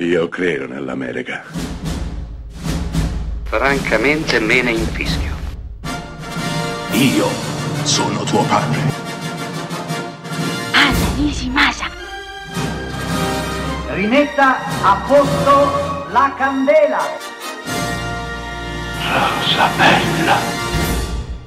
Io credo nell'America. Francamente me ne infischio. Io sono tuo padre. Anna Nishimasa. Rimetta a posto la candela. Rosa bella.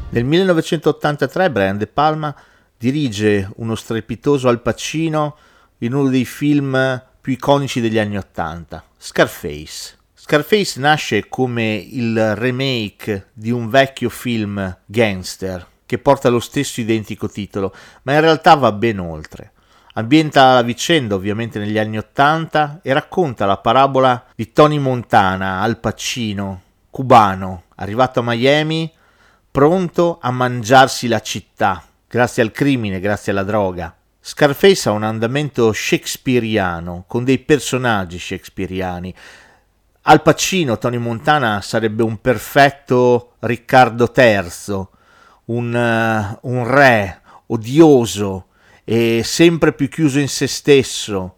Nel 1983 Brian De Palma dirige uno strepitoso Al Pacino in uno dei film più iconici degli anni Ottanta, Scarface. Scarface nasce come il remake di un vecchio film gangster che porta lo stesso identico titolo, ma in realtà va ben oltre. Ambienta la vicenda ovviamente negli anni Ottanta e racconta la parabola di Tony Montana, Al Pacino, cubano, arrivato a Miami, pronto a mangiarsi la città, grazie al crimine, grazie alla droga. Scarface ha un andamento shakespeariano, con dei personaggi shakespeariani. Al Pacino, Tony Montana sarebbe un perfetto Riccardo III, un, uh, un re odioso e sempre più chiuso in se stesso,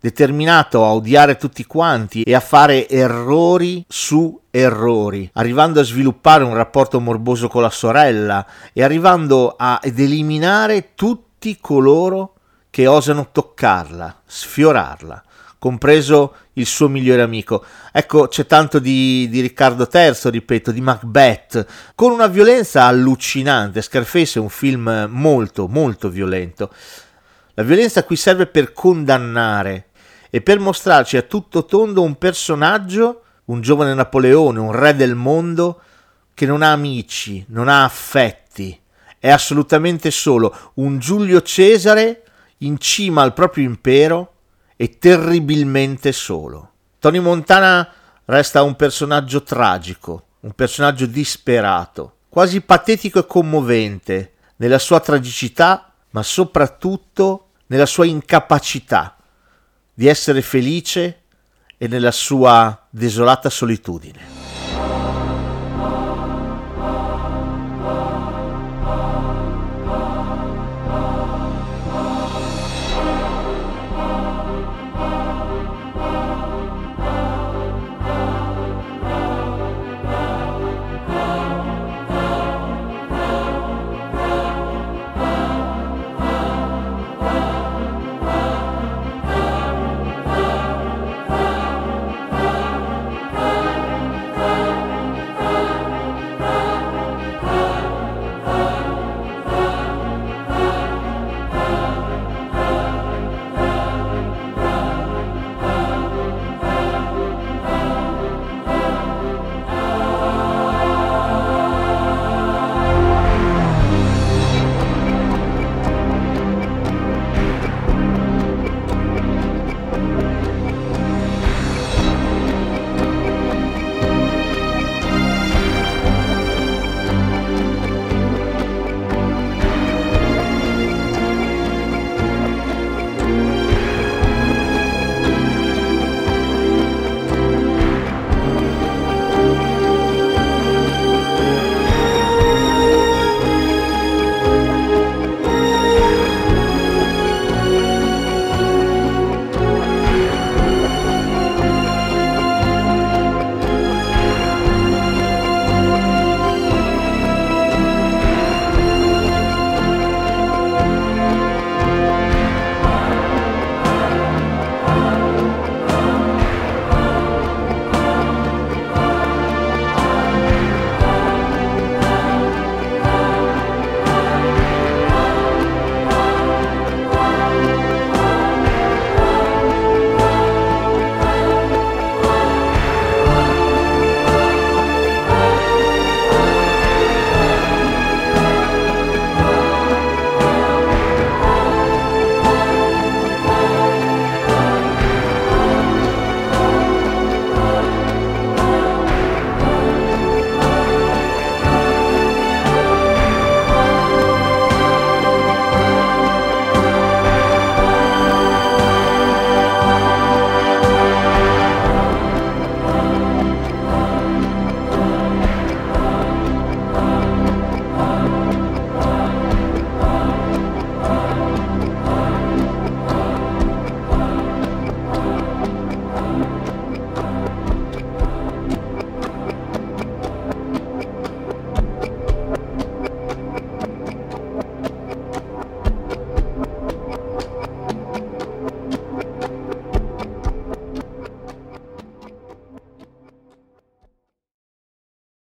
determinato a odiare tutti quanti e a fare errori su errori, arrivando a sviluppare un rapporto morboso con la sorella e arrivando ad eliminare tutti coloro che osano toccarla, sfiorarla, compreso il suo migliore amico. Ecco, c'è tanto di, di, Riccardo III, ripeto, di Macbeth, con una violenza allucinante. Scarface è un film molto, molto violento. La violenza qui serve per condannare e per mostrarci a tutto tondo un personaggio, un giovane Napoleone, un re del mondo, che non ha amici, non ha affetti, è assolutamente solo un Giulio Cesare in cima al proprio impero e terribilmente solo. Tony Montana resta un personaggio tragico, un personaggio disperato, quasi patetico e commovente nella sua tragicità, ma soprattutto nella sua incapacità di essere felice e nella sua desolata solitudine.